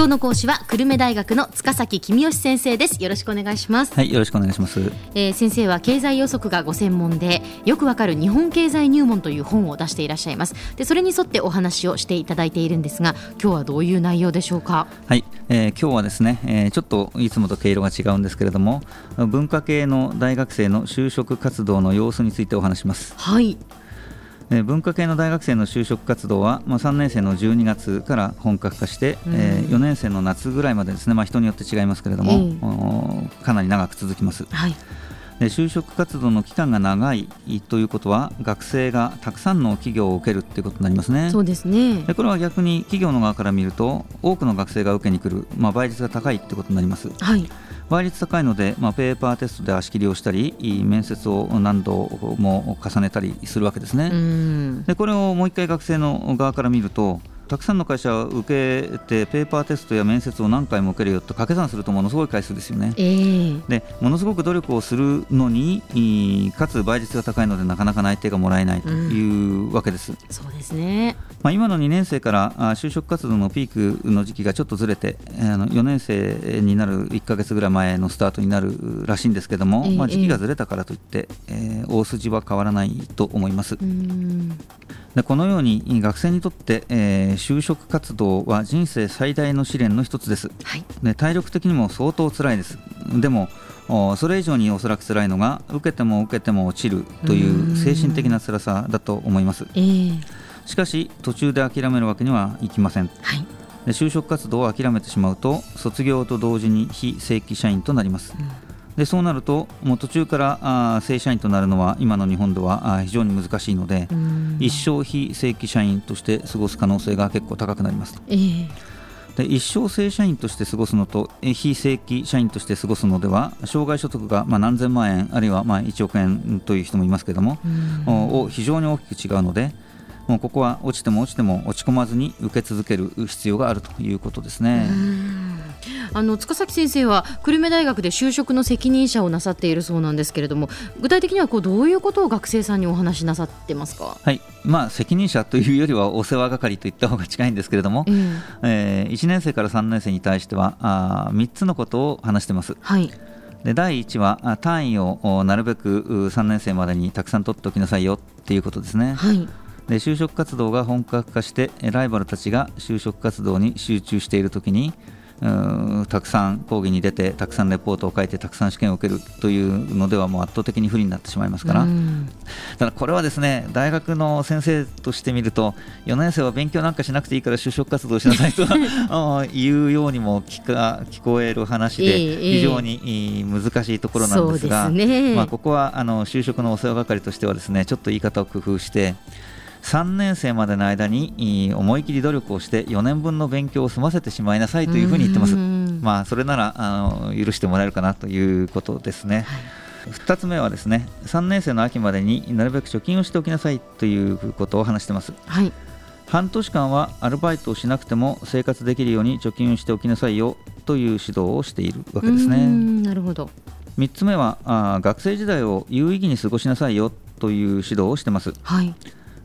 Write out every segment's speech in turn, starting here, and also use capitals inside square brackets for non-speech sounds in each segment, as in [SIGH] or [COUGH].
今日の講師は久留米大学の塚崎君吉先生です。よろしくお願いします。はいよろしくお願いします、えー、先生は経済予測がご専門でよくわかる日本経済入門という本を出していらっしゃいます。でそれに沿ってお話をしていただいているんですが今日はどういう内容でしょうか？はい、えー、今日はですね、えー、ちょっといつもと毛色が違うんですけれども文化系の大学生の就職活動の様子についてお話します。はい文化系の大学生の就職活動は、まあ、3年生の12月から本格化して、うん、えー、4年生の夏ぐらいまでですね、まあ、人によって違いますけれども、かなり長く続きます。はいで就職活動の期間が長いということは学生がたくさんの企業を受けるということになりますね。そうですねでこれは逆に企業の側から見ると多くの学生が受けに来る、まあ、倍率が高いということになります。はい倍率高いので、まあ、ペーパーテストで足切りをしたり面接を何度も重ねたりするわけですね。でこれをもう一回学生の側から見るとたくさんの会社を受けてペーパーテストや面接を何回も受けるよと掛け算するとものすごい回数ですよね。えー、でものすごく努力をするのにかつ倍率が高いのでなかなか内定がもらえないというわけです。うん、そうですねまあ、今の2年生から就職活動のピークの時期がちょっとずれてあの4年生になる1か月ぐらい前のスタートになるらしいんですけども、えー、まあ、時期がずれたからといって、えー、大筋は変わらないと思います。でこのように学生にとって、えー、就職活動は人生最大の試練の一つです、はい、で体力的にも相当辛いです。でもそれ以上におそらく辛いのが受けても受けても落ちるという精神的な辛さだと思います、えー、しかし途中で諦めるわけにはいきません、はい、で就職活動を諦めてしまうと卒業と同時に非正規社員となります、うんでそうなるともう途中からあ正社員となるのは今の日本ではあ非常に難しいので一生非正規社員として過ごす可能性が結構高くなります。えーで一生正社員として過ごすのと非正規社員として過ごすのでは障害所得がまあ何千万円あるいはまあ1億円という人もいますけれどもを非常に大きく違うのでもうここは落ちても落ちても落ち込まずに受け続ける必要があるということですね。あの塚崎先生は久留米大学で就職の責任者をなさっているそうなんですけれども具体的にはこうどういうことを学生さんにお話しなさってますか、はい。まあ、責任者というよりはお世話係といった方が近いんですけれども、うん、えー、1年生から3年生に対してはあ3つのことを話してます。はい。で第1は単位をなるべく3年生までにたくさん取っておきなさいよっていうことですね。はい。で就職活動が本格化してライバルたちが就職活動に集中しているときにたくさん講義に出てたくさんレポートを書いてたくさん試験を受けるというのではもう圧倒的に不利になってしまいますから、ただこれはですね大学の先生としてみると4年生は勉強なんかしなくていいから就職活動しなさいとい [LAUGHS] うようにも聞か聞こえる話で非常に難しいところなんですが、まあ、ここはあの就職のお世話係としてはですねちょっと言い方を工夫して3年生までの間に思い切り努力をして4年分の勉強を済ませてしまいなさいというふうに言ってます。まあ、それならあの許してもらえるかなということですね。はい、2つ目はですね3年生の秋までになるべく貯金をしておきなさいということを話してます。はい半年間はアルバイトをしなくても生活できるように貯金をしておきなさいよという指導をしているわけですね。なるほど3つ目はあ学生時代を有意義に過ごしなさいよという指導をしてます。はい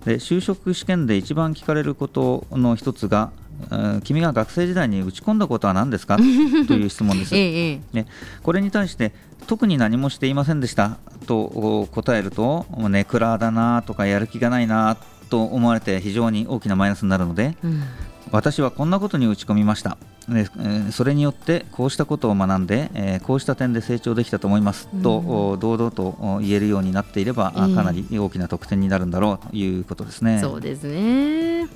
で就職試験で一番聞かれることの一つが君が学生時代に打ち込んだことは何ですか？[LAUGHS] という質問です、ええ、ね、これに対して特に何もしていませんでしたと答えるとネクラだなとかやる気がないなと思われて非常に大きなマイナスになるので、うん、私はこんなことに打ち込みました。でそれによってこうしたことを学んで、えこうした点で成長できたと思います。と、堂々と言えるようになっていれば、かなり大きな得点になるんだろうということですね。そうですね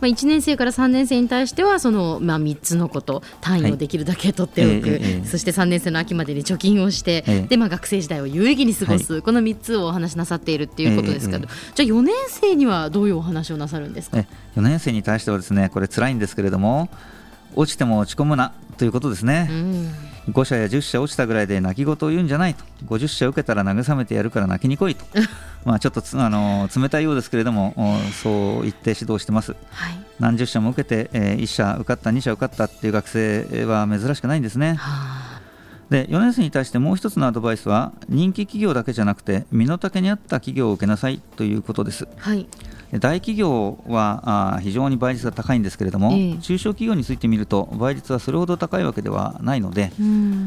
まあ、1年生から3年生に対してはその、まあ、3つのこと単位をできるだけ取っておく、はい。えそして3年生の秋までに貯金をして、えでまあ、学生時代を有意義に過ごす、はい、この3つをお話しなさっているっていうことですけど、じゃあ4年生にはどういうお話をなさるんですか？4年生に対してはですねこれ辛いんですけれども落ちても落ち込むなということですね、うん、5社や10社落ちたぐらいで泣き言を言うんじゃないと。50社受けたら慰めてやるから泣きに来いと [LAUGHS] まあちょっとあの冷たいようですけれどもそう言って指導してます、はい、何十社も受けて、えー、1社受かった2社受かったっていう学生は珍しくないんですね。で4年生に対してもう一つのアドバイスは人気企業だけじゃなくて身の丈に合った企業を受けなさいということです、はい、大企業は非常に倍率が高いんですけれども、えー、中小企業についてみると倍率はそれほど高いわけではないので、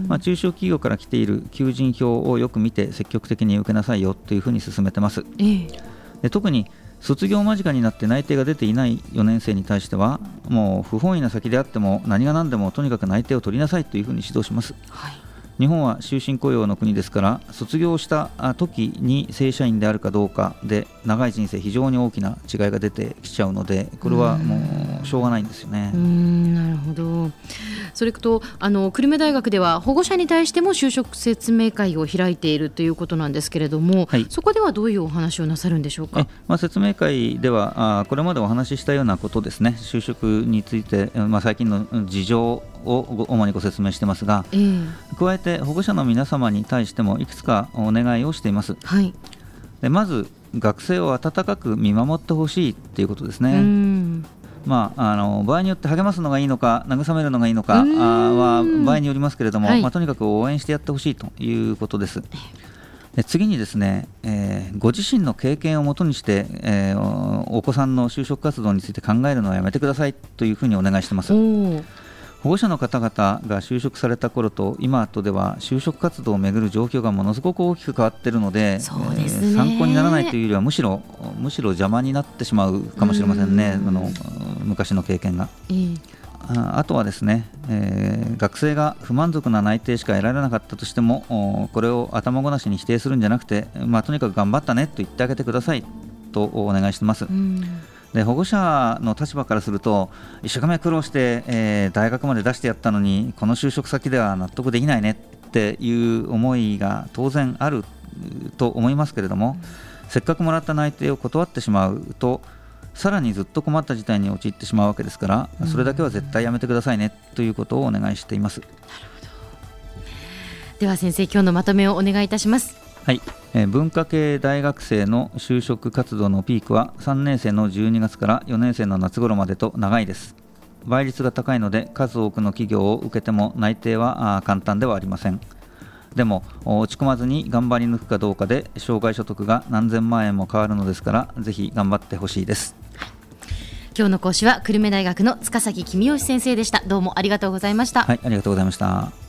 まあ、中小企業から来ている求人票をよく見て積極的に受けなさいよというふうに進めてます。えー、で特に卒業間近になって内定が出ていない4年生に対してはもう不本意な先であっても何が何でもとにかく内定を取りなさいというふうに指導します。はい日本は終身雇用の国ですから卒業した時に正社員であるかどうかで長い人生非常に大きな違いが出てきちゃうのでこれはもうしょうがないんですよね。うんなるほど。それとあの久留米大学では保護者に対しても就職説明会を開いているということなんですけれども、はい、そこではどういうお話をなさるんでしょうか、まあ、説明会ではあこれまでお話ししたようなことですね。就職について、まあ、最近の事情を主にご説明してますが、えー、加えて保護者の皆様に対してもいくつかお願いをしています。はい、でまず学生を温かく見守ってほしいということですね。まあ、あの場合によって励ますのがいいのか慰めるのがいいのかは場合によりますけれども、はい、まあ、とにかく応援してやってほしいということです。で次にですね、えー、ご自身の経験をもとにして、えー、お子さんの就職活動について考えるのはやめてくださいというふうにお願いしてます。保護者の方々が就職された頃と今とでは就職活動をめぐる状況がものすごく大きく変わっているので、ねえー、参考にならないというよりはむしろむしろ邪魔になってしまうかもしれませんね、んあの昔の経験が。えーあとはですね、えー、学生が不満足な内定しか得られなかったとしてもこれを頭ごなしに否定するんじゃなくて、まあ、とにかく頑張ったねと言ってあげてくださいとお願いしてます。うんで保護者の立場からすると一生懸命苦労して、えー、大学まで出してやったのにこの就職先では納得できないねっていう思いが当然あると思いますけれども、せっかくもらった内定を断ってしまうとさらにずっと困った事態に陥ってしまうわけですから、それだけは絶対やめてくださいねということをお願いしています。では先生今日のまとめをお願いいたします。はい、えー、文化系大学生の就職活動のピークは3年生の12月から4年生の夏頃までと長いです。倍率が高いので数多くの企業を受けても内定は簡単ではありません。でも落ち込まずに頑張り抜くかどうかで障害所得が何千万円も変わるのですからぜひ頑張ってほしいです。今日の講師は久留米大学の塚崎公義先生でした。どうもありがとうございました。はいありがとうございました